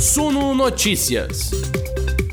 Suno Notícias.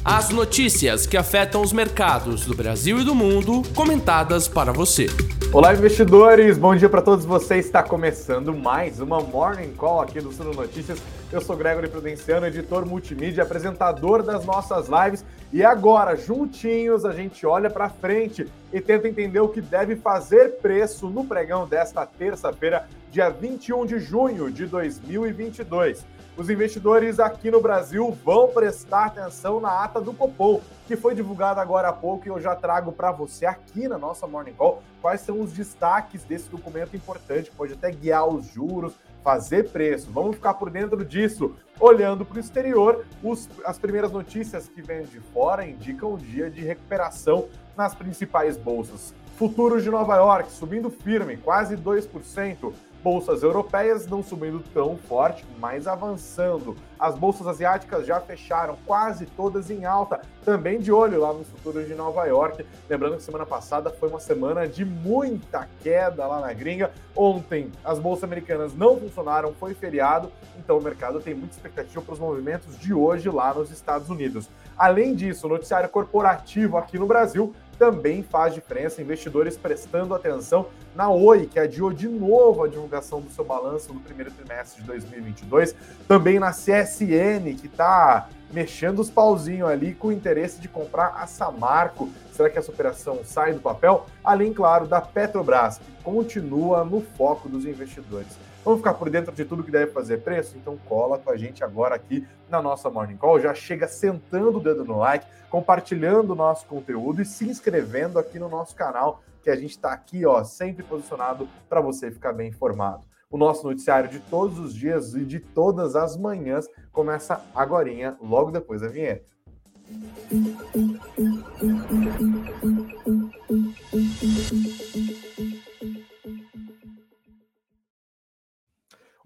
As notícias que afetam os mercados do Brasil e do mundo, comentadas para você. Olá, investidores! Bom dia para todos vocês. Está começando mais uma Morning Call aqui do Suno Notícias. Eu sou Gregory Prudenciano, editor multimídia, apresentador das nossas lives. E agora, juntinhos, a gente olha para frente e tenta entender o que deve fazer preço no pregão desta terça-feira, dia 21 de junho de 2022. Os investidores aqui no Brasil vão prestar atenção na ata do Copom, que foi divulgada agora há pouco e eu já trago para você aqui na nossa Morning Call quais são os destaques desse documento importante, pode até guiar os juros, fazer preço. Vamos ficar por dentro disso. Olhando para o exterior, os, as primeiras notícias que vêm de fora indicam um dia de recuperação nas principais bolsas. Futuros de Nova York subindo firme, quase 2% bolsas europeias não subindo tão forte, mas avançando. As bolsas asiáticas já fecharam quase todas em alta, também de olho lá nos futuros de Nova York. Lembrando que semana passada foi uma semana de muita queda lá na gringa. Ontem as bolsas americanas não funcionaram, foi feriado, então o mercado tem muita expectativa para os movimentos de hoje lá nos Estados Unidos. Além disso, o noticiário corporativo aqui no Brasil também faz diferença. Investidores prestando atenção na Oi, que adiou de novo a divulgação do seu balanço no primeiro trimestre de 2022. Também na CSN, que está mexendo os pauzinhos ali com o interesse de comprar a Samarco. Será que essa operação sai do papel? Além, claro, da Petrobras, que continua no foco dos investidores. Vamos ficar por dentro de tudo que deve fazer preço? Então cola com a gente agora aqui na nossa Morning Call. Já chega sentando o dedo no like, compartilhando o nosso conteúdo e se inscrevendo aqui no nosso canal, que a gente está aqui, ó, sempre posicionado para você ficar bem informado. O nosso noticiário de todos os dias e de todas as manhãs começa agora, logo depois da vinheta.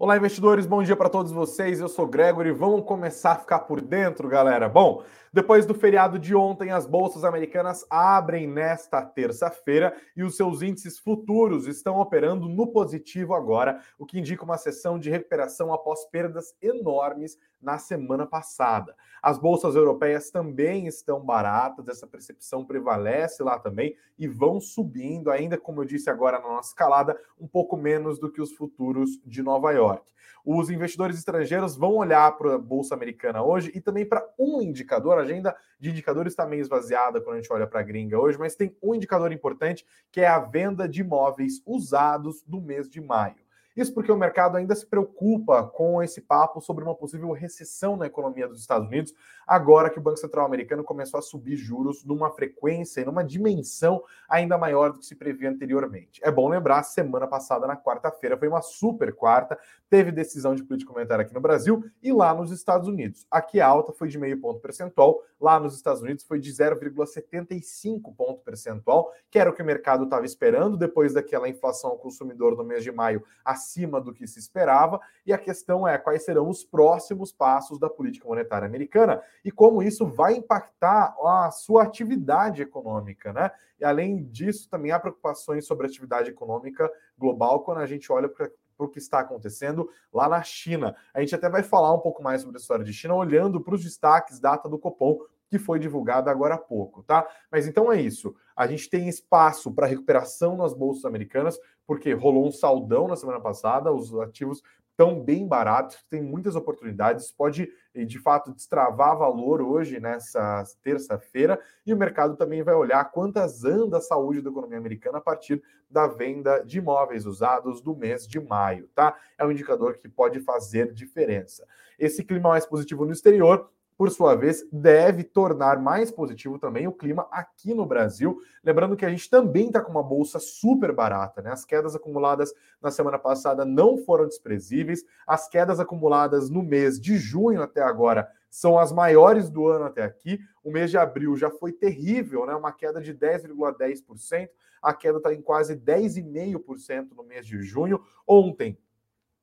Olá, investidores, bom dia para todos vocês. Eu sou Gregory. Vamos começar a ficar por dentro, galera. Bom, depois do feriado de ontem, as bolsas americanas abrem nesta terça-feira e os seus índices futuros estão operando no positivo agora, o que indica uma sessão de recuperação após perdas enormes na semana passada. As bolsas europeias também estão baratas, essa percepção prevalece lá também e vão subindo, ainda como eu disse agora na nossa escalada, um pouco menos do que os futuros de Nova York. Os investidores estrangeiros vão olhar para a bolsa americana hoje e também para um indicador, a agenda de indicadores está meio esvaziada quando a gente olha para a gringa hoje, mas tem um indicador importante que é a venda de imóveis usados do mês de maio. Isso porque o mercado ainda se preocupa com esse papo sobre uma possível recessão na economia dos Estados Unidos, agora que o Banco Central americano começou a subir juros numa frequência e numa dimensão ainda maior do que se previa anteriormente. É bom lembrar, semana passada, na quarta-feira, foi uma super quarta, teve decisão de política monetária aqui no Brasil e lá nos Estados Unidos. Aqui a alta foi de meio ponto percentual, lá nos Estados Unidos foi de 0,75 ponto percentual, que era o que o mercado estava esperando depois daquela inflação ao consumidor no mês de maio acima do que se esperava, e a questão é quais serão os próximos passos da política monetária americana e como isso vai impactar a sua atividade econômica, né? E além disso, também há preocupações sobre a atividade econômica global quando a gente olha para o que está acontecendo lá na China. A gente até vai falar um pouco mais sobre a história de China, olhando para os destaques data do Copom, que foi divulgado agora há pouco, tá? Mas então é isso. A gente tem espaço para recuperação nas bolsas americanas, porque rolou um saldão na semana passada, os ativos estão bem baratos, tem muitas oportunidades, pode de fato destravar valor hoje nessa terça-feira, e o mercado também vai olhar quantas anda a saúde da economia americana a partir da venda de imóveis usados do mês de maio, tá? É um indicador que pode fazer diferença. Esse clima mais positivo no exterior por sua vez, deve tornar mais positivo também o clima aqui no Brasil. Lembrando que a gente também está com uma bolsa super barata, né? As quedas acumuladas na semana passada não foram desprezíveis. As quedas acumuladas no mês de junho até agora são as maiores do ano até aqui. O mês de abril já foi terrível, né? Uma queda de 10,10%. A queda está em quase 10,5% no mês de junho. Ontem,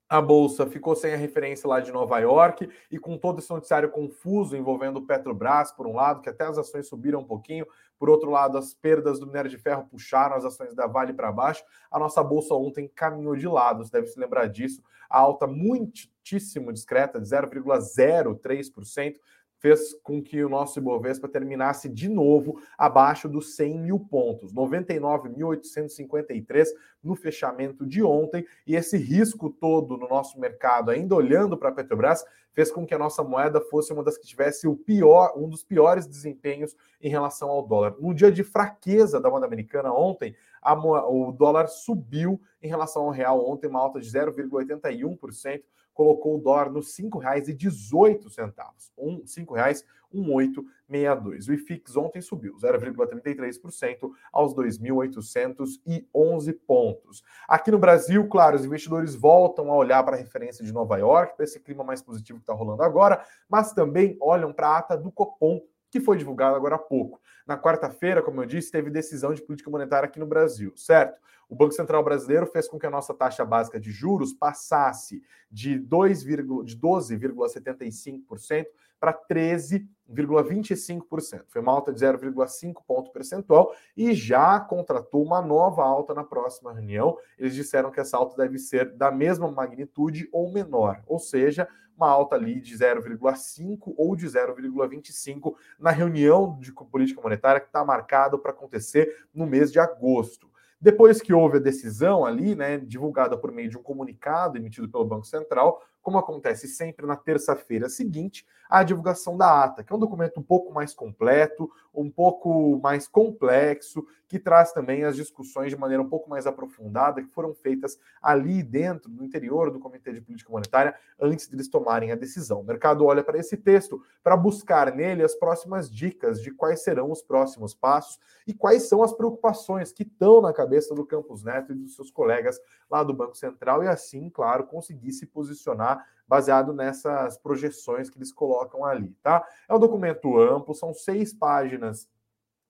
a bolsa ficou sem a referência lá de Nova York e com todo esse noticiário confuso envolvendo o Petrobras, por um lado, que até as ações subiram um pouquinho, por outro lado, as perdas do minério de ferro puxaram as ações da Vale para baixo. A nossa bolsa ontem caminhou de lado, você deve se lembrar disso. A alta muitíssimo discreta, de 0,03%, fez com que o nosso Ibovespa terminasse de novo abaixo dos 100 mil pontos, 99.853 no fechamento de ontem, e esse risco todo no nosso mercado, ainda olhando para a Petrobras, fez com que a nossa moeda fosse uma das que tivesse o pior, um dos piores desempenhos em relação ao dólar. No dia de fraqueza da moeda americana ontem, a, o dólar subiu em relação ao real ontem, uma alta de 0,81%, colocou o dólar nos R$ 5,18, um, R$ 5,1862. O IFIX ontem subiu 0,33% aos 2.811 pontos. Aqui no Brasil, claro, os investidores voltam a olhar para a referência de Nova York, para esse clima mais positivo que está rolando agora, mas também olham para a ata do Copom, que foi divulgada agora há pouco. Na quarta-feira, como eu disse, teve decisão de política monetária aqui no Brasil, certo? O Banco Central brasileiro fez com que a nossa taxa básica de juros passasse de, 2, de 12,75% para 13,25%. Foi uma alta de 0,5 ponto percentual e já contratou uma nova alta na próxima reunião. Eles disseram que essa alta deve ser da mesma magnitude ou menor, ou seja, uma alta ali de 0,5 ou de 0,25 na reunião de política monetária que está marcado para acontecer no mês de agosto. Depois que houve a decisão ali, né, divulgada por meio de um comunicado emitido pelo Banco Central, como acontece sempre na terça-feira seguinte, a divulgação da ata, que é um documento um pouco mais completo, um pouco mais complexo, que traz também as discussões de maneira um pouco mais aprofundada que foram feitas ali dentro, no interior do Comitê de Política Monetária, antes de eles tomarem a decisão. O mercado olha para esse texto para buscar nele as próximas dicas de quais serão os próximos passos e quais são as preocupações que estão na cabeça do Campos Neto e dos seus colegas lá do Banco Central, e assim, claro, conseguir se posicionar baseado nessas projeções que eles colocam ali, tá? É um documento amplo, são seis páginas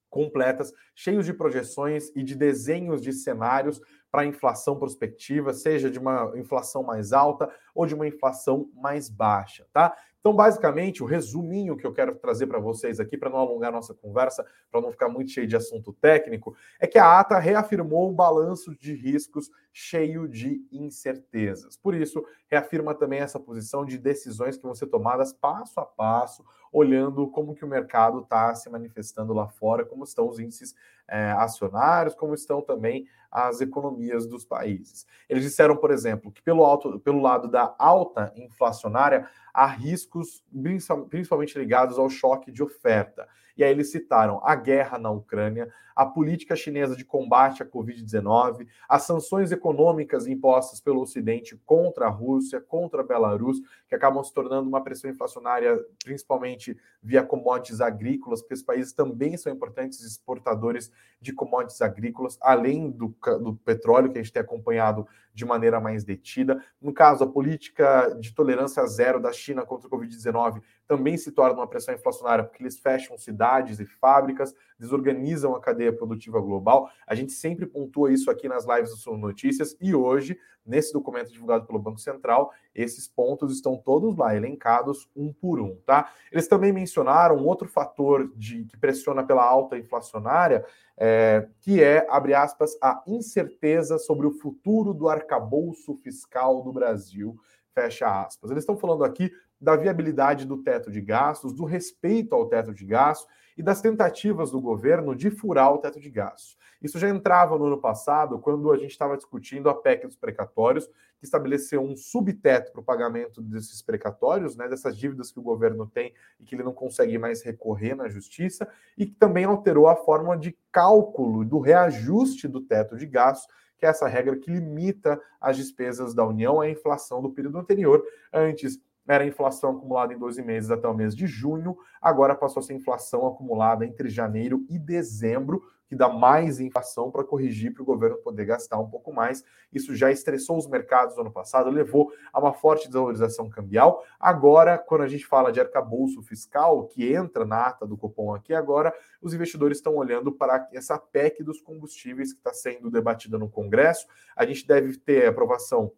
completas, cheios de projeções e de desenhos de cenários para inflação prospectiva, seja de uma inflação mais alta ou de uma inflação mais baixa, tá? Então, basicamente, o resuminho que eu quero trazer para vocês aqui, para não alongar nossa conversa, para não ficar muito cheio de assunto técnico, é que a ata reafirmou um balanço de riscos cheio de incertezas. Por isso, reafirma também essa posição de decisões que vão ser tomadas passo a passo, olhando como que o mercado está se manifestando lá fora, como estão os índices é, acionários, como estão também as economias dos países. Eles disseram, por exemplo, que pelo, alto, pelo lado da alta inflacionária, há riscos principalmente ligados ao choque de oferta. E aí eles citaram a guerra na Ucrânia, a política chinesa de combate à Covid-19, as sanções econômicas impostas pelo Ocidente contra a Rússia, contra a Belarus, que acabam se tornando uma pressão inflacionária, principalmente via commodities agrícolas, porque os países também são importantes exportadores de commodities agrícolas, além do, do petróleo, que a gente tem acompanhado de maneira mais detida. No caso, a política de tolerância zero da China contra o Covid-19 também se torna uma pressão inflacionária, porque eles fecham cidades e fábricas, desorganizam a cadeia produtiva global. A gente sempre pontua isso aqui nas lives do Sul Notícias e hoje, nesse documento divulgado pelo Banco Central, esses pontos estão todos lá, elencados um por um, tá? Eles também mencionaram outro fator de, que pressiona pela alta inflacionária, é, que é, abre aspas, a incerteza sobre o futuro do arcabouço fiscal do Brasil, fecha aspas. Eles estão falando aqui da viabilidade do teto de gastos, do respeito ao teto de gastos e das tentativas do governo de furar o teto de gastos. Isso já entrava no ano passado, quando a gente estava discutindo a PEC dos precatórios, que estabeleceu um subteto para o pagamento desses precatórios, né, dessas dívidas que o governo tem e que ele não consegue mais recorrer na justiça, e que também alterou a forma de cálculo do reajuste do teto de gastos, que é essa regra que limita as despesas da União à inflação do período anterior. Antes, era inflação acumulada em 12 meses até o mês de junho, agora passou a ser inflação acumulada entre janeiro e dezembro, que dá mais inflação para corrigir para o governo poder gastar um pouco mais. Isso já estressou os mercados no ano passado, levou a uma forte desvalorização cambial. Agora, quando a gente fala de arcabouço fiscal, que entra na ata do Copom aqui agora, os investidores estão olhando para essa PEC dos combustíveis que está sendo debatida no Congresso. A gente deve ter aprovação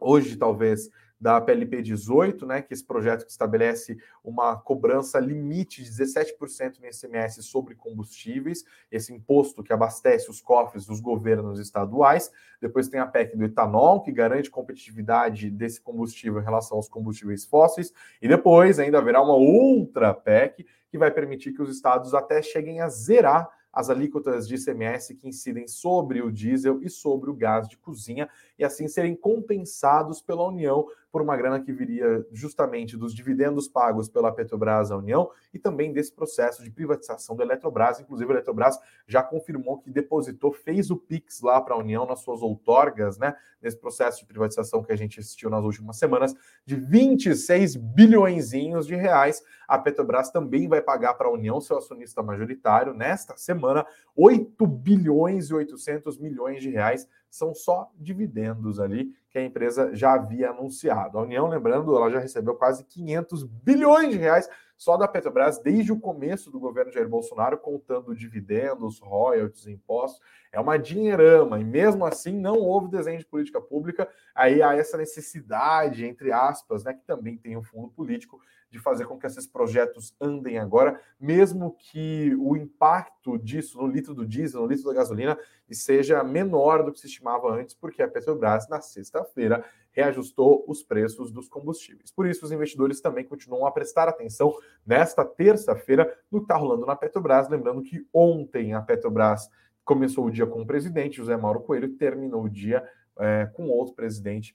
hoje talvez da PLP 18, né, que é esse projeto que estabelece uma cobrança limite de 17% no ICMS sobre combustíveis, esse imposto que abastece os cofres dos governos estaduais. Depois tem a PEC do etanol, que garante competitividade desse combustível em relação aos combustíveis fósseis. E depois ainda haverá uma outra PEC que vai permitir que os estados até cheguem a zerar as alíquotas de ICMS que incidem sobre o diesel e sobre o gás de cozinha e assim serem compensados pela União por uma grana que viria justamente dos dividendos pagos pela Petrobras à União e também desse processo de privatização da Eletrobras. Inclusive, a Eletrobras já confirmou que depositou, fez o PIX lá para a União nas suas outorgas, né? Nesse processo de privatização que a gente assistiu nas últimas semanas, de 26 bilhões de reais. A Petrobras também vai pagar para a União, seu acionista majoritário, nesta semana, 8 bilhões e 800 milhões de reais são só dividendos ali que a empresa já havia anunciado. A União, lembrando, ela já recebeu quase 500 bilhões de reais só da Petrobras desde o começo do governo Jair Bolsonaro, contando dividendos, royalties, impostos. É uma dinheirama, e mesmo assim não houve desenho de política pública. Aí há essa necessidade, entre aspas, né, que também tem um fundo político, de fazer com que esses projetos andem agora, mesmo que o impacto disso no litro do diesel, no litro da gasolina, seja menor do que se estimava antes, porque a Petrobras, na sexta-feira, reajustou os preços dos combustíveis. Por isso, os investidores também continuam a prestar atenção nesta terça-feira no que está rolando na Petrobras. Lembrando que ontem a Petrobras começou o dia com o presidente, José Mauro Coelho, terminou o dia é, com outro presidente,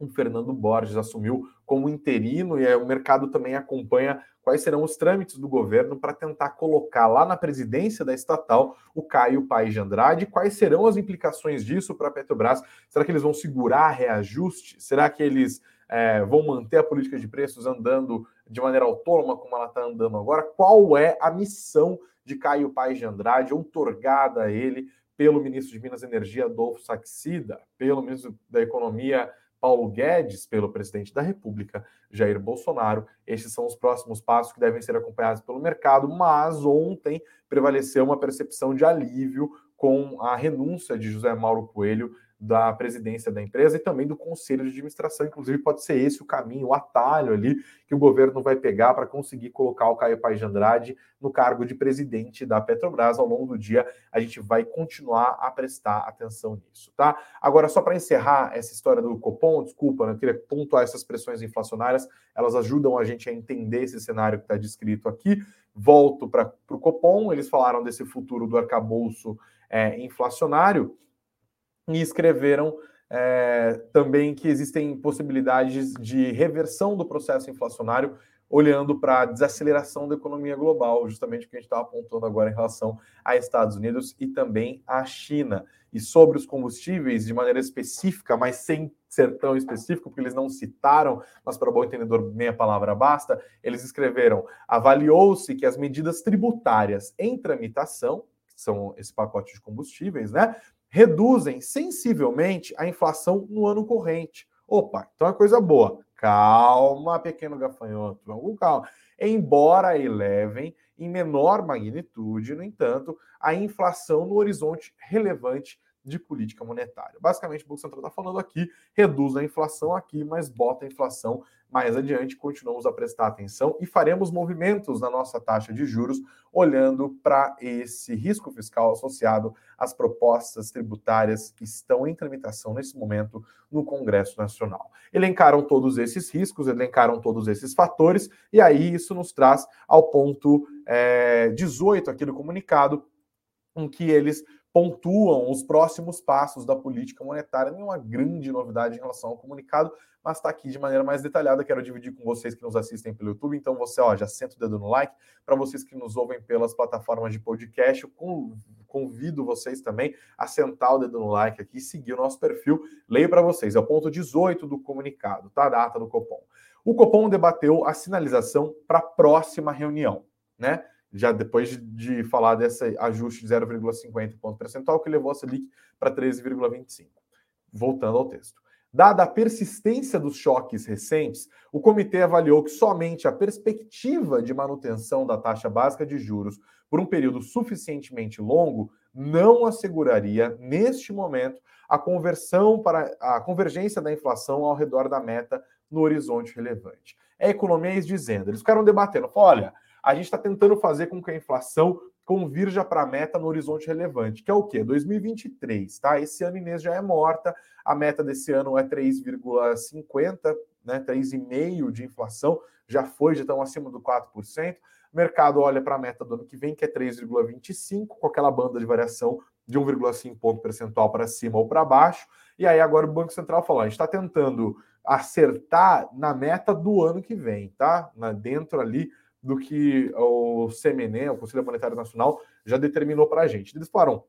o Fernando Borges assumiu como interino e o mercado também acompanha quais serão os trâmites do governo para tentar colocar lá na presidência da estatal o Caio Paes de Andrade. Quais serão as implicações disso para a Petrobras? Será que eles vão segurar reajuste? Será que eles é, vão manter a política de preços andando de maneira autônoma como ela está andando agora? Qual é a missão de Caio Paes de Andrade, outorgada a ele pelo ministro de Minas e Energia, Adolfo Saxida, pelo ministro da Economia, Paulo Guedes pelo presidente da República, Jair Bolsonaro. Estes são os próximos passos que devem ser acompanhados pelo mercado, mas ontem prevaleceu uma percepção de alívio com a renúncia de José Mauro Coelho da presidência da empresa e também do conselho de administração. Inclusive, pode ser esse o caminho, o atalho ali que o governo vai pegar para conseguir colocar o Caio Paes de Andrade no cargo de presidente da Petrobras. Ao longo do dia, a gente vai continuar a prestar atenção nisso, tá? Agora, só para encerrar essa história do Copom, desculpa, né, eu queria pontuar essas pressões inflacionárias, elas ajudam a gente a entender esse cenário que está descrito aqui. Volto para o Copom, eles falaram desse futuro do arcabouço é, inflacionário e escreveram é, também que existem possibilidades de reversão do processo inflacionário, olhando para a desaceleração da economia global, justamente o que a gente estava apontando agora em relação a Estados Unidos e também a China. E sobre os combustíveis, de maneira específica, mas sem ser tão específico, porque eles não citaram, mas para bom entendedor, meia palavra basta, eles escreveram: avaliou-se que as medidas tributárias em tramitação, que são esse pacote de combustíveis, né, reduzem sensivelmente a inflação no ano corrente. Opa, então é coisa boa. Calma, pequeno gafanhoto, vamos com calma. Embora elevem em menor magnitude, no entanto, a inflação no horizonte relevante de política monetária. Basicamente, o Banco Central está falando aqui, reduz a inflação aqui, mas bota a inflação mais adiante. Continuamos a prestar atenção e faremos movimentos na nossa taxa de juros, olhando para esse risco fiscal associado às propostas tributárias que estão em tramitação nesse momento no Congresso Nacional. Elencaram todos esses riscos, elencaram todos esses fatores, e aí isso nos traz ao ponto é, eh, 18 aqui do comunicado, em que eles pontuam os próximos passos da política monetária. Nenhuma grande novidade em relação ao comunicado, mas está aqui de maneira mais detalhada. Quero dividir com vocês que nos assistem pelo YouTube. Então, você ó, já senta o dedo no like. Para vocês que nos ouvem pelas plataformas de podcast, eu convido vocês também a sentar o dedo no like aqui e seguir o nosso perfil. Leio para vocês, é o ponto 18 do comunicado, tá? A data do Copom. O Copom debateu a sinalização para a próxima reunião, né? Já depois de, falar desse ajuste de 0,50 ponto percentual que levou a Selic para 13,25. Voltando ao texto. Dada a persistência dos choques recentes, o comitê avaliou que somente a perspectiva de manutenção da taxa básica de juros por um período suficientemente longo não asseguraria, neste momento, a conversão para a convergência da inflação ao redor da meta no horizonte relevante. É economia dizendo, eles ficaram debatendo, olha, a gente está tentando fazer com que a inflação convirja para a meta no horizonte relevante, que é o quê? 2023, tá? Esse ano Inês já é morta, a meta desse ano é 3,50, né? 3,5 de inflação, já foi, já estão acima do 4%. O mercado olha para a meta do ano que vem, que é 3,25, com aquela banda de variação de 1,5 ponto percentual para cima ou para baixo. E aí agora o Banco Central falou: a gente está tentando acertar na meta do ano que vem, tá? Na, dentro ali do que o CMNE, o Conselho Monetário Nacional, já determinou para a gente. Eles falaram,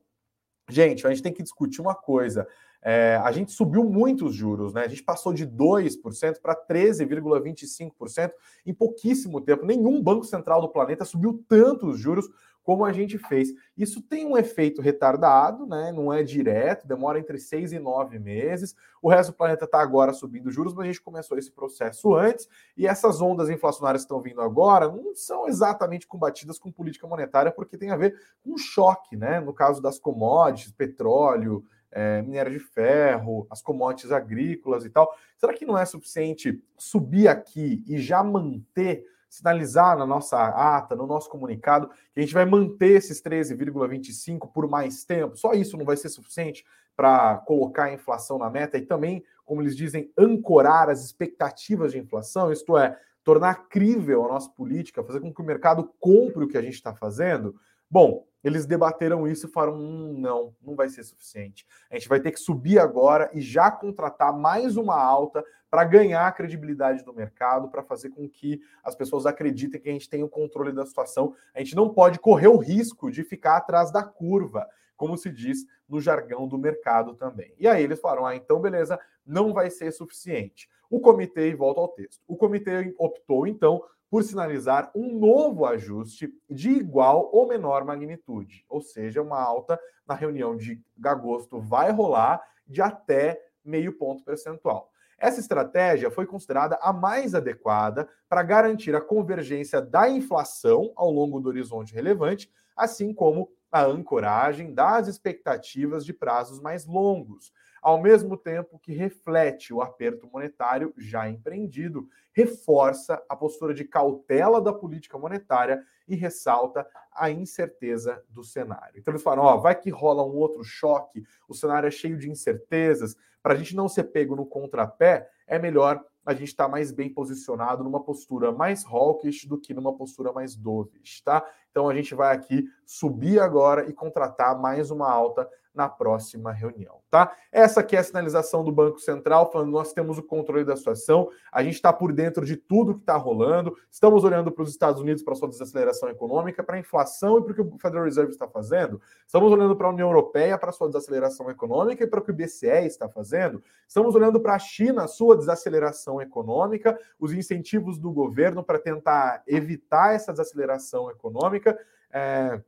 gente, a gente tem que discutir uma coisa. É, a gente subiu muito os juros, né? A gente passou de 2% para 13,25% em pouquíssimo tempo. Nenhum banco central do planeta subiu tanto os juros como a gente fez. Isso tem um efeito retardado, né? não é direto, demora entre seis e nove meses. O resto do planeta está agora subindo juros, mas a gente começou esse processo antes, e essas ondas inflacionárias que estão vindo agora não são exatamente combatidas com política monetária, porque tem a ver com choque, né? No caso das commodities, petróleo, é, minério de ferro, as commodities agrícolas e tal. Será que não é suficiente subir aqui e já manter sinalizar na nossa ata, no nosso comunicado, que a gente vai manter esses 13,25 por mais tempo. Só isso não vai ser suficiente para colocar a inflação na meta e também, como eles dizem, ancorar as expectativas de inflação, isto é, tornar crível a nossa política, fazer com que o mercado compre o que a gente está fazendo. Bom, eles debateram isso e falaram: hum, não, não vai ser suficiente. A gente vai ter que subir agora e já contratar mais uma alta para ganhar a credibilidade do mercado, para fazer com que as pessoas acreditem que a gente tem o controle da situação. A gente não pode correr o risco de ficar atrás da curva, como se diz no jargão do mercado também. E aí eles falaram: ah, então beleza, não vai ser suficiente. O comitê, e volta ao texto, o comitê optou então por sinalizar um novo ajuste de igual ou menor magnitude, ou seja, uma alta na reunião de agosto vai rolar de até meio ponto percentual. Essa estratégia foi considerada a mais adequada para garantir a convergência da inflação ao longo do horizonte relevante, assim como a ancoragem das expectativas de prazos mais longos, ao mesmo tempo que reflete o aperto monetário já empreendido, reforça a postura de cautela da política monetária e ressalta a incerteza do cenário. Então eles falam, ó, vai que rola um outro choque, o cenário é cheio de incertezas, para a gente não ser pego no contrapé, é melhor a gente estar tá mais bem posicionado numa postura mais hawkish do que numa postura mais dovish, tá? Então a gente vai aqui subir agora e contratar mais uma alta na próxima reunião, tá? Essa aqui é a sinalização do Banco Central, falando nós temos o controle da situação, a gente está por dentro de tudo que está rolando, estamos olhando para os Estados Unidos para sua desaceleração econômica, para a inflação e para o que o Federal Reserve está fazendo, estamos olhando para a União Europeia para sua desaceleração econômica e para o que o BCE está fazendo, estamos olhando para a China, sua desaceleração econômica, os incentivos do governo para tentar evitar essa desaceleração econômica. É,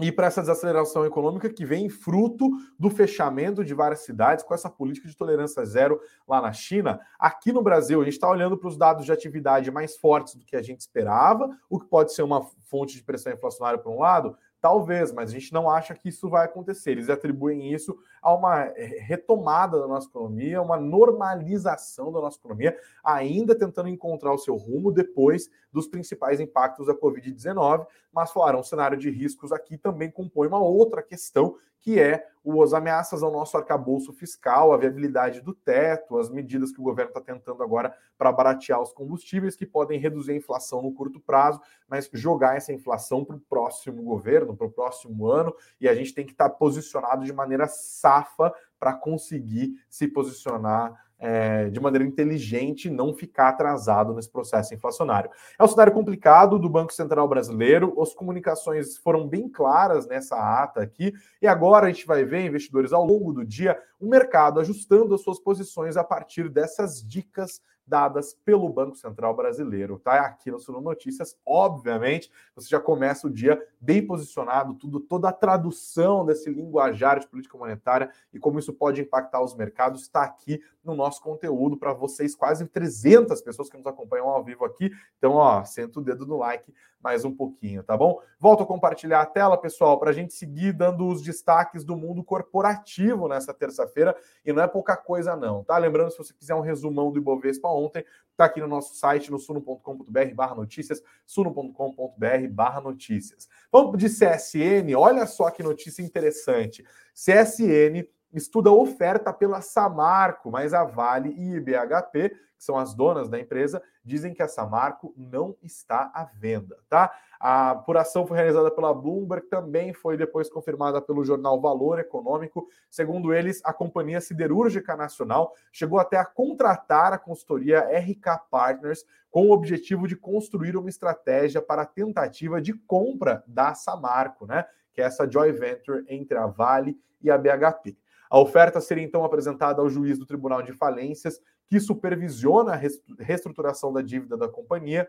e para essa desaceleração econômica que vem fruto do fechamento de várias cidades com essa política de tolerância zero lá na China. Aqui no Brasil, a gente está olhando para os dados de atividade mais fortes do que a gente esperava, o que pode ser uma fonte de pressão inflacionária por um lado, Talvez, mas a gente não acha que isso vai acontecer. Eles atribuem isso a uma eh, retomada da nossa economia, uma normalização da nossa economia, ainda tentando encontrar o seu rumo depois dos principais impactos da Covid-19. Mas falaram, um cenário de riscos aqui também compõe uma outra questão que é as ameaças ao nosso arcabouço fiscal, a viabilidade do teto, as medidas que o governo está tentando agora para baratear os combustíveis, que podem reduzir a inflação no curto prazo, mas jogar essa inflação para o próximo governo, para o próximo ano, e a gente tem que estar tá posicionado de maneira safa para conseguir se posicionar é, de maneira inteligente não ficar atrasado nesse processo inflacionário. É um cenário complicado do Banco Central Brasileiro, as comunicações foram bem claras nessa ata aqui, e agora a gente vai ver, investidores, ao longo do dia, o mercado ajustando as suas posições a partir dessas dicas dadas pelo Banco Central Brasileiro, tá? Aqui no Suno Notícias, obviamente, você já começa o dia bem posicionado, tudo, toda a tradução desse linguajar de política monetária e como isso pode impactar os mercados está aqui no nosso conteúdo para vocês, quase 300 pessoas que nos acompanham ao vivo aqui. Então, ó, senta o dedo no like mais um pouquinho, tá bom? Volto a compartilhar a tela, pessoal, para a gente seguir dando os destaques do mundo corporativo nessa terça-feira. E não é pouca coisa, não, tá? Lembrando, se você quiser um resumão do Ibovespa ontem, tá aqui no nosso site, no suno.com.br barra notícias, suno.com.br barra notícias. Vamos de CSN, olha só que notícia interessante. CSN estuda oferta pela Samarco, mas a Vale e IBHP, que são as donas da empresa, dizem que a Samarco não está à venda, tá? A apuração foi realizada pela Bloomberg, também foi depois confirmada pelo jornal Valor Econômico. Segundo eles, a Companhia Siderúrgica Nacional chegou até a contratar a consultoria RK Partners com o objetivo de construir uma estratégia para a tentativa de compra da Samarco, né? Que é essa joint venture entre a Vale e a BHP. A oferta seria então apresentada ao juiz do Tribunal de Falências, que supervisiona a reestruturação da dívida da companhia,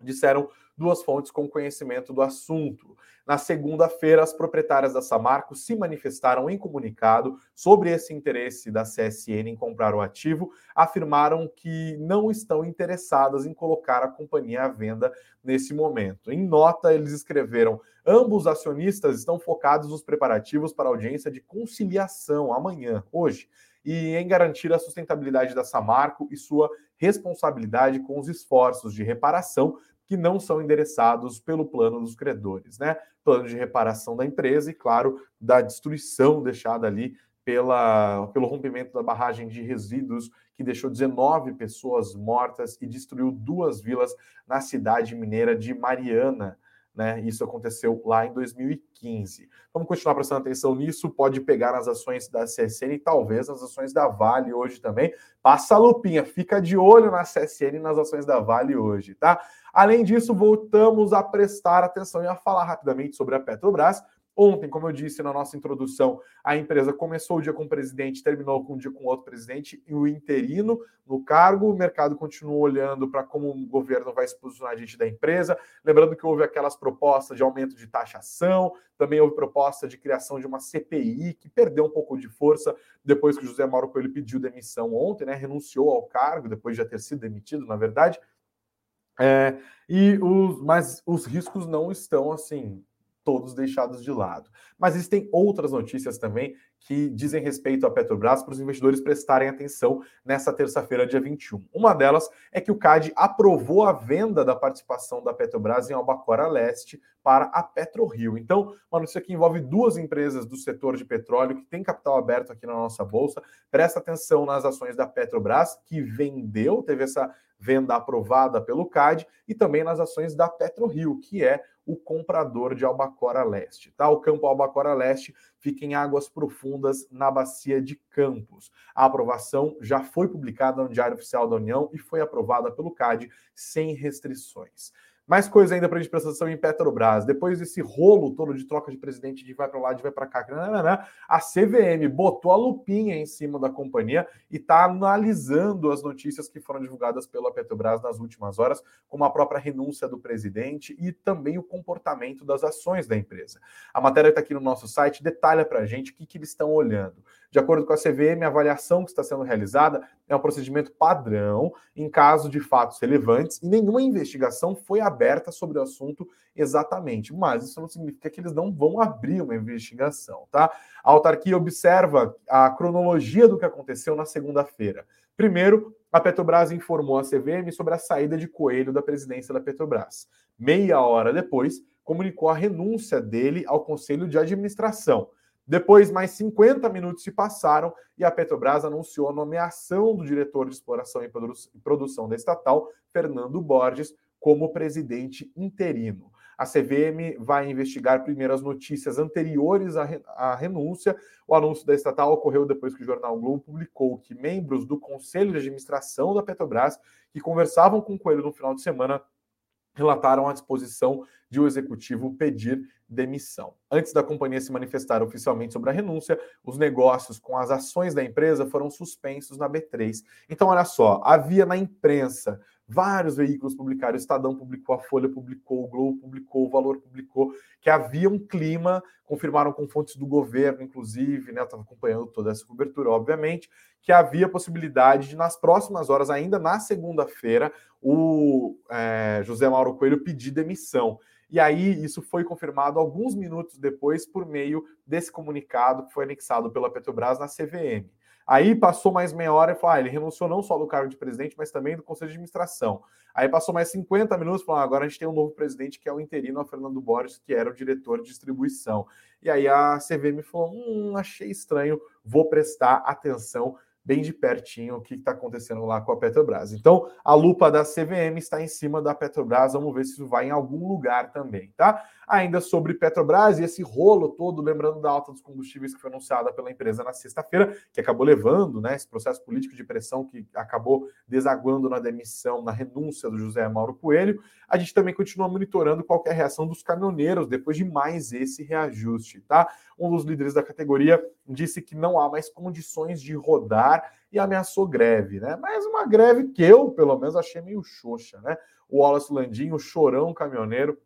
disseram duas fontes com conhecimento do assunto. Na segunda-feira, as proprietárias da Samarco se manifestaram em comunicado sobre esse interesse da CSN em comprar o ativo, afirmaram que não estão interessadas em colocar a companhia à venda nesse momento. Em nota, eles escreveram: ambos acionistas estão focados nos preparativos para a audiência de conciliação amanhã, hoje, e em garantir a sustentabilidade da Samarco e sua responsabilidade com os esforços de reparação que não são endereçados pelo plano dos credores, né? Plano de reparação da empresa e, claro, da destruição deixada ali pela, pelo rompimento da barragem de resíduos que deixou 19 pessoas mortas e destruiu duas vilas na cidade mineira de Mariana, né? Isso aconteceu lá em 2015. Vamos continuar prestando atenção nisso. Pode pegar nas ações da CSN e talvez nas ações da Vale hoje também. Passa a lupinha, fica de olho na CSN e nas ações da Vale hoje, tá? Além disso, voltamos a prestar atenção e a falar rapidamente sobre a Petrobras. Ontem, como eu disse na nossa introdução, a empresa começou o dia com um presidente, terminou com um dia com outro presidente e o interino no cargo. O mercado continua olhando para como o governo vai se posicionar diante da empresa. Lembrando que houve aquelas propostas de aumento de taxação, também houve proposta de criação de uma CPI, que perdeu um pouco de força depois que José Mauro Coelho pediu demissão ontem, né? Renunciou ao cargo depois de já ter sido demitido, na verdade. É, e os, mas os riscos não estão assim todos deixados de lado. Mas existem outras notícias também que dizem respeito à Petrobras para os investidores prestarem atenção nessa terça-feira, dia 21. Uma delas é que o CAD aprovou a venda da participação da Petrobras em Albacora Leste para a PetroRio. Então, uma notícia que envolve duas empresas do setor de petróleo que tem capital aberto aqui na nossa bolsa. Presta atenção nas ações da Petrobras, que vendeu, teve essa venda aprovada pelo CAD, e também nas ações da PetroRio, que é o comprador de Albacora Leste. Tá? O campo Albacora Leste fica em águas profundas na bacia de Campos. A aprovação já foi publicada no Diário Oficial da União e foi aprovada pelo CAD sem restrições. Mais coisa ainda para a gente prestar atenção em Petrobras. Depois desse rolo todo de troca de presidente, de vai para lá, de vai para cá, a CVM botou a lupinha em cima da companhia e está analisando as notícias que foram divulgadas pela Petrobras nas últimas horas, como a própria renúncia do presidente e também o comportamento das ações da empresa. A matéria está aqui no nosso site, detalha para a gente o que, que eles estão olhando. De acordo com a CVM, a avaliação que está sendo realizada é um procedimento padrão em caso de fatos relevantes e nenhuma investigação foi aberta sobre o assunto exatamente. Mas isso não significa que eles não vão abrir uma investigação, tá? A autarquia observa a cronologia do que aconteceu na segunda-feira. Primeiro, a Petrobras informou a CVM sobre a saída de Coelho da presidência da Petrobras. Meia hora depois, comunicou a renúncia dele ao conselho de administração. Depois, mais 50 minutos se passaram e a Petrobras anunciou a nomeação do diretor de exploração e produção da estatal, Fernando Borges, como presidente interino. A CVM vai investigar primeiro as notícias anteriores à renúncia. O anúncio da estatal ocorreu depois que o jornal Globo publicou que membros do conselho de administração da Petrobras, que conversavam com o Coelho no final de semana, relataram a disposição de o executivo pedir demissão. Antes da companhia se manifestar oficialmente sobre a renúncia, os negócios com as ações da empresa foram suspensos na B3. Então, olha só, havia na imprensa vários veículos publicaram, o Estadão publicou, a Folha publicou, o Globo publicou, o Valor publicou, que havia um clima, confirmaram com fontes do governo, inclusive, né? Eu estava acompanhando toda essa cobertura, obviamente, que havia possibilidade de, nas próximas horas, ainda na segunda-feira, o é, José Mauro Coelho pedir demissão. E aí, isso foi confirmado alguns minutos depois por meio desse comunicado que foi anexado pela Petrobras na CVM. Aí passou mais meia hora e falou: ah, ele renunciou não só do cargo de presidente, mas também do conselho de administração. Aí passou mais 50 minutos e falou: ah, agora a gente tem um novo presidente que é o interino, a Fernando Borges, que era o diretor de distribuição. E aí a CVM falou: hum, achei estranho, vou prestar atenção bem de pertinho o que está acontecendo lá com a Petrobras. Então, a lupa da CVM está em cima da Petrobras, vamos ver se isso vai em algum lugar também, tá? Ainda sobre Petrobras e esse rolo todo, lembrando da alta dos combustíveis que foi anunciada pela empresa na sexta-feira, que acabou levando, né, esse processo político de pressão que acabou desaguando na demissão, na renúncia do José Mauro Coelho. A gente também continua monitorando qualquer reação dos caminhoneiros depois de mais esse reajuste, tá? Um dos líderes da categoria disse que não há mais condições de rodar e ameaçou greve, né? Mas uma greve que eu, pelo menos, achei meio xoxa, né? O Wallace Landim, o chorão caminhoneiro,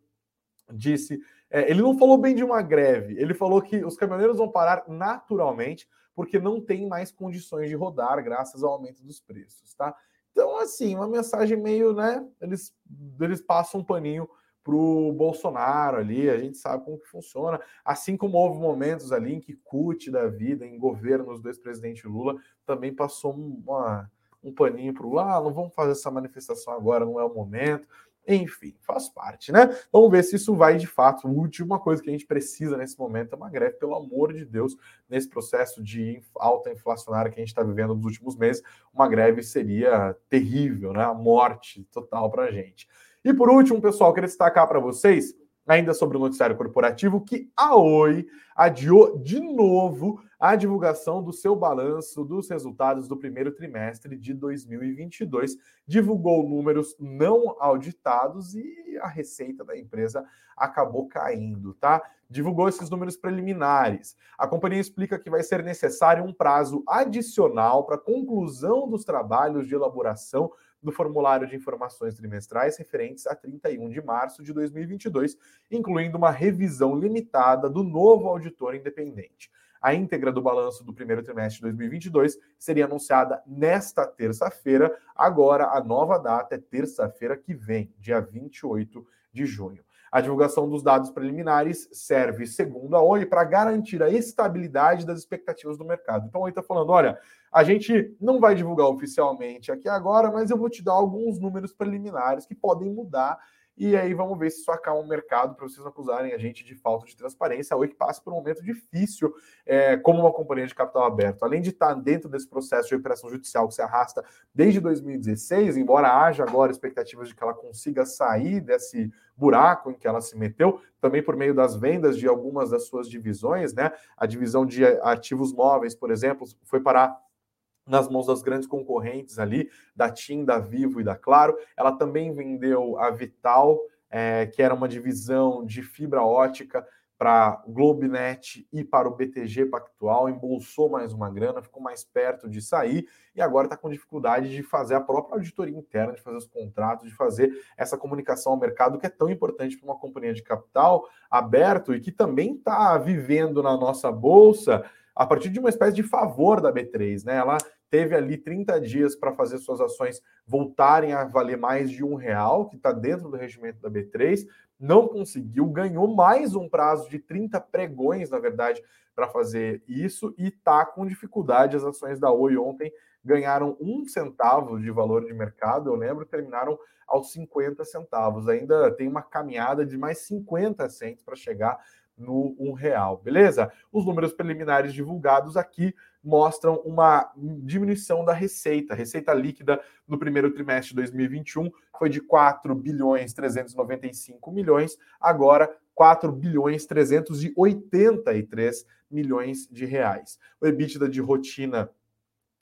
disse. É, ele não falou bem de uma greve, ele falou que os caminhoneiros vão parar naturalmente porque não tem mais condições de rodar graças ao aumento dos preços, tá? Então, assim, uma mensagem meio, né? Eles, eles passam um paninho para o Bolsonaro ali, a gente sabe como que funciona. Assim como houve momentos ali em que CUT da vida, em governos do ex-presidente Lula, também passou uma, um paninho para o Lula, ah, não vamos fazer essa manifestação agora, não é o momento. Enfim, faz parte, né? Vamos ver se isso vai de fato. A última coisa que a gente precisa nesse momento é uma greve, pelo amor de Deus, nesse processo de alta inflacionária que a gente está vivendo nos últimos meses. Uma greve seria terrível, né? A morte total para a gente. E por último, pessoal, queria destacar para vocês, ainda sobre o noticiário corporativo, que a Oi adiou de novo a divulgação do seu balanço dos resultados do primeiro trimestre de 2022. Divulgou números não auditados e a receita da empresa acabou caindo, tá? Divulgou esses números preliminares. A companhia explica que vai ser necessário um prazo adicional para conclusão dos trabalhos de elaboração do formulário de informações trimestrais referentes a 31 de março de 2022, incluindo uma revisão limitada do novo auditor independente. A íntegra do balanço do primeiro trimestre de 2022 seria anunciada nesta terça-feira. Agora, a nova data é terça-feira que vem, dia 28 de junho. A divulgação dos dados preliminares serve, segundo a OI, para garantir a estabilidade das expectativas do mercado. Então, a OI está falando: olha, a gente não vai divulgar oficialmente aqui agora, mas eu vou te dar alguns números preliminares que podem mudar e aí vamos ver se isso acalma o mercado para vocês não acusarem a gente de falta de transparência. A Oi que passa por um momento difícil é, como uma companhia de capital aberto. Além de estar dentro desse processo de operação judicial que se arrasta desde 2016, embora haja agora expectativas de que ela consiga sair desse buraco em que ela se meteu, também por meio das vendas de algumas das suas divisões, né? A divisão de ativos móveis, por exemplo, foi parar nas mãos das grandes concorrentes ali, da TIM, da Vivo e da Claro. Ela também vendeu a Vital, é, que era uma divisão de fibra ótica para Globenet e para o BTG Pactual, embolsou mais uma grana, ficou mais perto de sair e agora está com dificuldade de fazer a própria auditoria interna, de fazer os contratos, de fazer essa comunicação ao mercado que é tão importante para uma companhia de capital aberto e que também está vivendo na nossa bolsa a partir de uma espécie de favor da B3, né? Ela teve ali 30 dias para fazer suas ações voltarem a valer mais de um real, que está dentro do regimento da B3, não conseguiu, ganhou mais um prazo de 30 pregões, na verdade, para fazer isso, e está com dificuldade. As ações da Oi ontem ganharam um centavo de valor de mercado, eu lembro, terminaram aos 50 centavos. Ainda tem uma caminhada de mais 50 centos para chegar no um real, beleza? Os números preliminares divulgados aqui mostram uma diminuição da receita. A receita líquida no primeiro trimestre de 2021 foi de 4 bilhões 395 milhões, agora 4 bilhões 383 milhões de reais. O EBITDA de rotina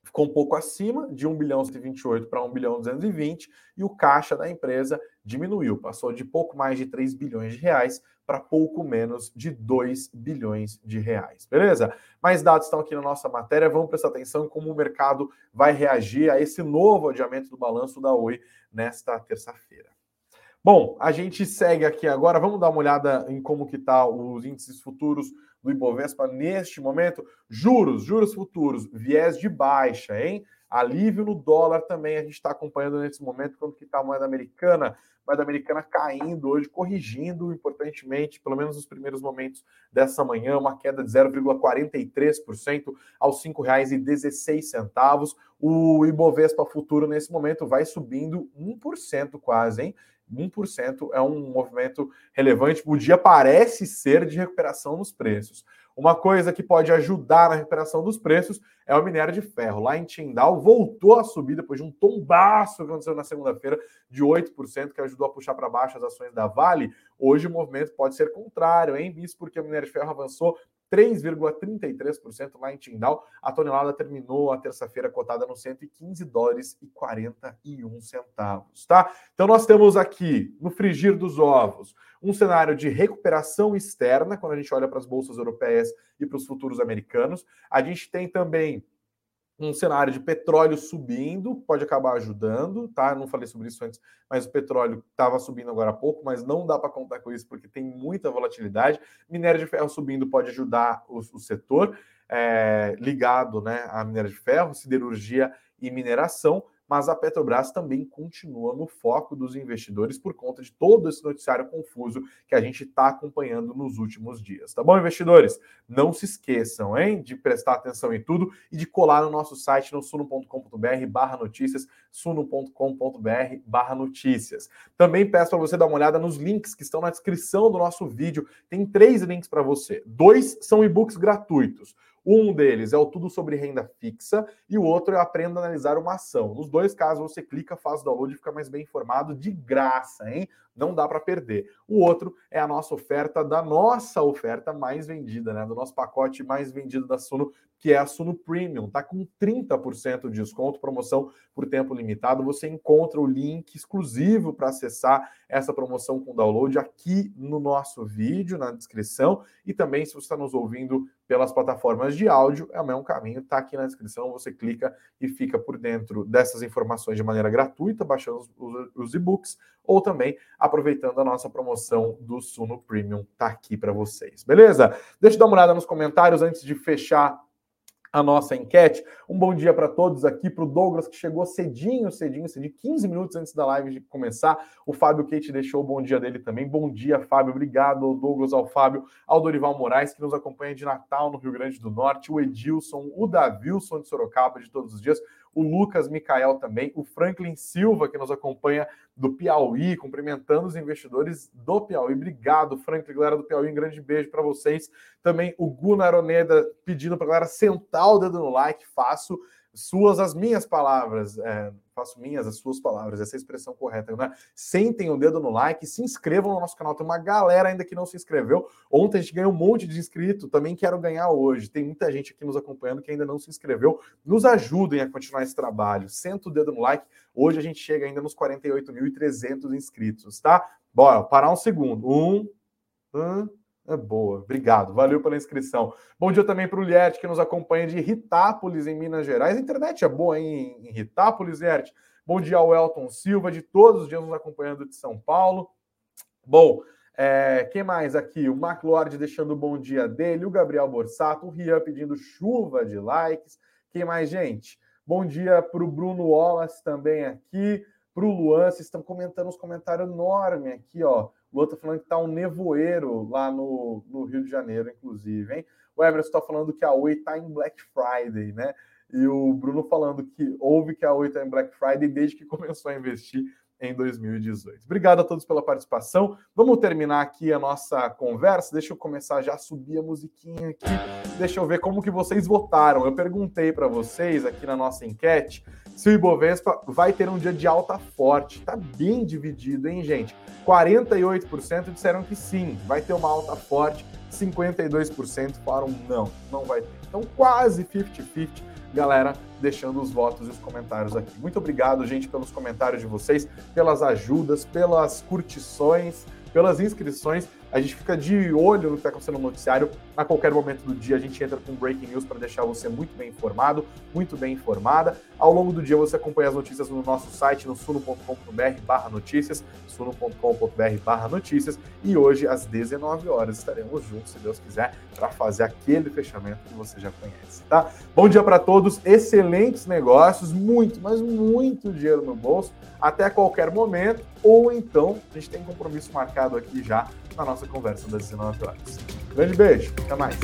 ficou um pouco acima, de 1 bilhão 128 para 1 bilhão 220, e o caixa da empresa diminuiu, passou de pouco mais de 3 bilhões de reais para pouco menos de 2 bilhões de reais. Beleza? Mais dados estão aqui na nossa matéria, vamos prestar atenção em como o mercado vai reagir a esse novo adiamento do balanço da Oi nesta terça-feira. Bom, a gente segue aqui agora, vamos dar uma olhada em como que tá os índices futuros do Ibovespa neste momento. Juros, juros futuros, viés de baixa, hein? Alívio no dólar também a gente está acompanhando nesse momento, quando que está a moeda americana. moeda americana caindo hoje, corrigindo importantemente, pelo menos nos primeiros momentos dessa manhã, uma queda de 0,43% aos R$ 5,16. O Ibovespa futuro nesse momento vai subindo 1% quase, hein? 1% é um movimento relevante. O dia parece ser de recuperação nos preços. Uma coisa que pode ajudar na recuperação dos preços é o minério de ferro. Lá em Tindal voltou a subir depois de um tombaço que aconteceu na segunda-feira de 8%, que ajudou a puxar para baixo as ações da Vale. Hoje o movimento pode ser contrário, hein? Isso porque o minério de ferro avançou 3,33% lá em Tindal. A tonelada terminou a terça-feira cotada nos 115 dólares e 41 centavos, tá? Então nós temos aqui no frigir dos ovos um cenário de recuperação externa quando a gente olha para as bolsas europeias e para os futuros americanos. A gente tem também um cenário de petróleo subindo, pode acabar ajudando, tá? Não falei sobre isso antes, mas o petróleo estava subindo agora há pouco, mas não dá para contar com isso porque tem muita volatilidade. Minério de ferro subindo pode ajudar o, o setor é, ligado né, a minério de ferro, siderurgia e mineração mas a Petrobras também continua no foco dos investidores por conta de todo esse noticiário confuso que a gente está acompanhando nos últimos dias. Tá bom, investidores? Não se esqueçam, hein, de prestar atenção em tudo e de colar no nosso site no suno.com.br barra notícias, suno.com.br barra notícias. Também peço para você dar uma olhada nos links que estão na descrição do nosso vídeo. Tem três links para você. Dois são e-books gratuitos. Um deles é o Tudo sobre Renda Fixa e o outro é Aprenda a Analisar uma Ação. Nos dois casos, você clica, faz o download e fica mais bem informado de graça, hein? Não dá para perder. O outro é a nossa oferta da nossa oferta mais vendida, né? Do nosso pacote mais vendido da Suno, que é a Suno Premium. Tá com 30% de desconto, promoção por tempo limitado. Você encontra o link exclusivo para acessar essa promoção com download aqui no nosso vídeo, na descrição. E também, se você está nos ouvindo pelas plataformas de áudio, é o mesmo caminho, tá aqui na descrição, você clica e fica por dentro dessas informações de maneira gratuita, baixando os, os e-books, ou também aproveitando a nossa promoção do Suno Premium, tá aqui para vocês, beleza? Deixa eu dar uma olhada nos comentários antes de fechar a nossa enquete. Um bom dia para todos aqui, para o Douglas, que chegou cedinho, cedinho, cedinho, 15 minutos antes da live de começar. O Fábio Kate deixou o bom dia dele também. Bom dia, Fábio. Obrigado ao Douglas, ao Fábio, ao Dorival Moraes, que nos acompanha de Natal, no Rio Grande do Norte, o Edilson, o Davilson de Sorocaba, de todos os dias o Lucas Micael também, o Franklin Silva, que nos acompanha do Piauí, cumprimentando os investidores do Piauí. Obrigado, Franklin, galera do Piauí, um grande beijo para vocês. Também o Gunnar Oneda pedindo para a galera sentar o dedo no like, faço suas as minhas palavras, é, faço minhas as suas palavras, essa é a expressão correta, né? Sentem o dedo no like, se inscrevam no nosso canal. Tem uma galera ainda que não se inscreveu. Ontem a gente ganhou um monte de inscrito, também quero ganhar hoje. Tem muita gente aqui nos acompanhando que ainda não se inscreveu. Nos ajudem a continuar esse trabalho. Senta o dedo no like. Hoje a gente chega ainda nos 48.300 inscritos, tá? Bora, parar um segundo. Um, um é boa, obrigado, valeu pela inscrição. Bom dia também para o Lierte, que nos acompanha de Ritápolis, em Minas Gerais. A internet é boa hein, em Ritápolis, Lierte. Bom dia ao Elton Silva, de todos os dias nos acompanhando de São Paulo. Bom, é, quem mais aqui? O Mark deixando o bom dia dele, o Gabriel Borsato, o Rian pedindo chuva de likes. Quem mais, gente? Bom dia para o Bruno Wallace também aqui, para o Luan, vocês estão comentando uns comentários enormes aqui, ó. O outro tá falando que tá um nevoeiro lá no, no Rio de Janeiro, inclusive, hein? O Emerson está falando que a Oi está em Black Friday, né? E o Bruno falando que houve que a Oi está em Black Friday desde que começou a investir em 2018. Obrigado a todos pela participação. Vamos terminar aqui a nossa conversa. Deixa eu começar já a subir a musiquinha aqui. Deixa eu ver como que vocês votaram. Eu perguntei para vocês aqui na nossa enquete se o Ibovespa vai ter um dia de alta forte. Tá bem dividido, hein, gente? 48% disseram que sim, vai ter uma alta forte. 52% falaram não, não vai ter. Então, quase 50-50 galera deixando os votos e os comentários aqui. Muito obrigado, gente, pelos comentários de vocês, pelas ajudas, pelas curtições, pelas inscrições. A gente fica de olho no que está acontecendo no noticiário. A qualquer momento do dia a gente entra com breaking news para deixar você muito bem informado, muito bem informada. Ao longo do dia você acompanha as notícias no nosso site, no suno.com.br barra notícias, suno.com.br barra notícias. E hoje, às 19 horas, estaremos juntos, se Deus quiser, para fazer aquele fechamento que você já conhece, tá? Bom dia para todos, excelentes negócios, muito, mas muito dinheiro no bolso, até qualquer momento, ou então a gente tem compromisso marcado aqui já na nossa conversa das 19 horas. Grande beijo, até mais.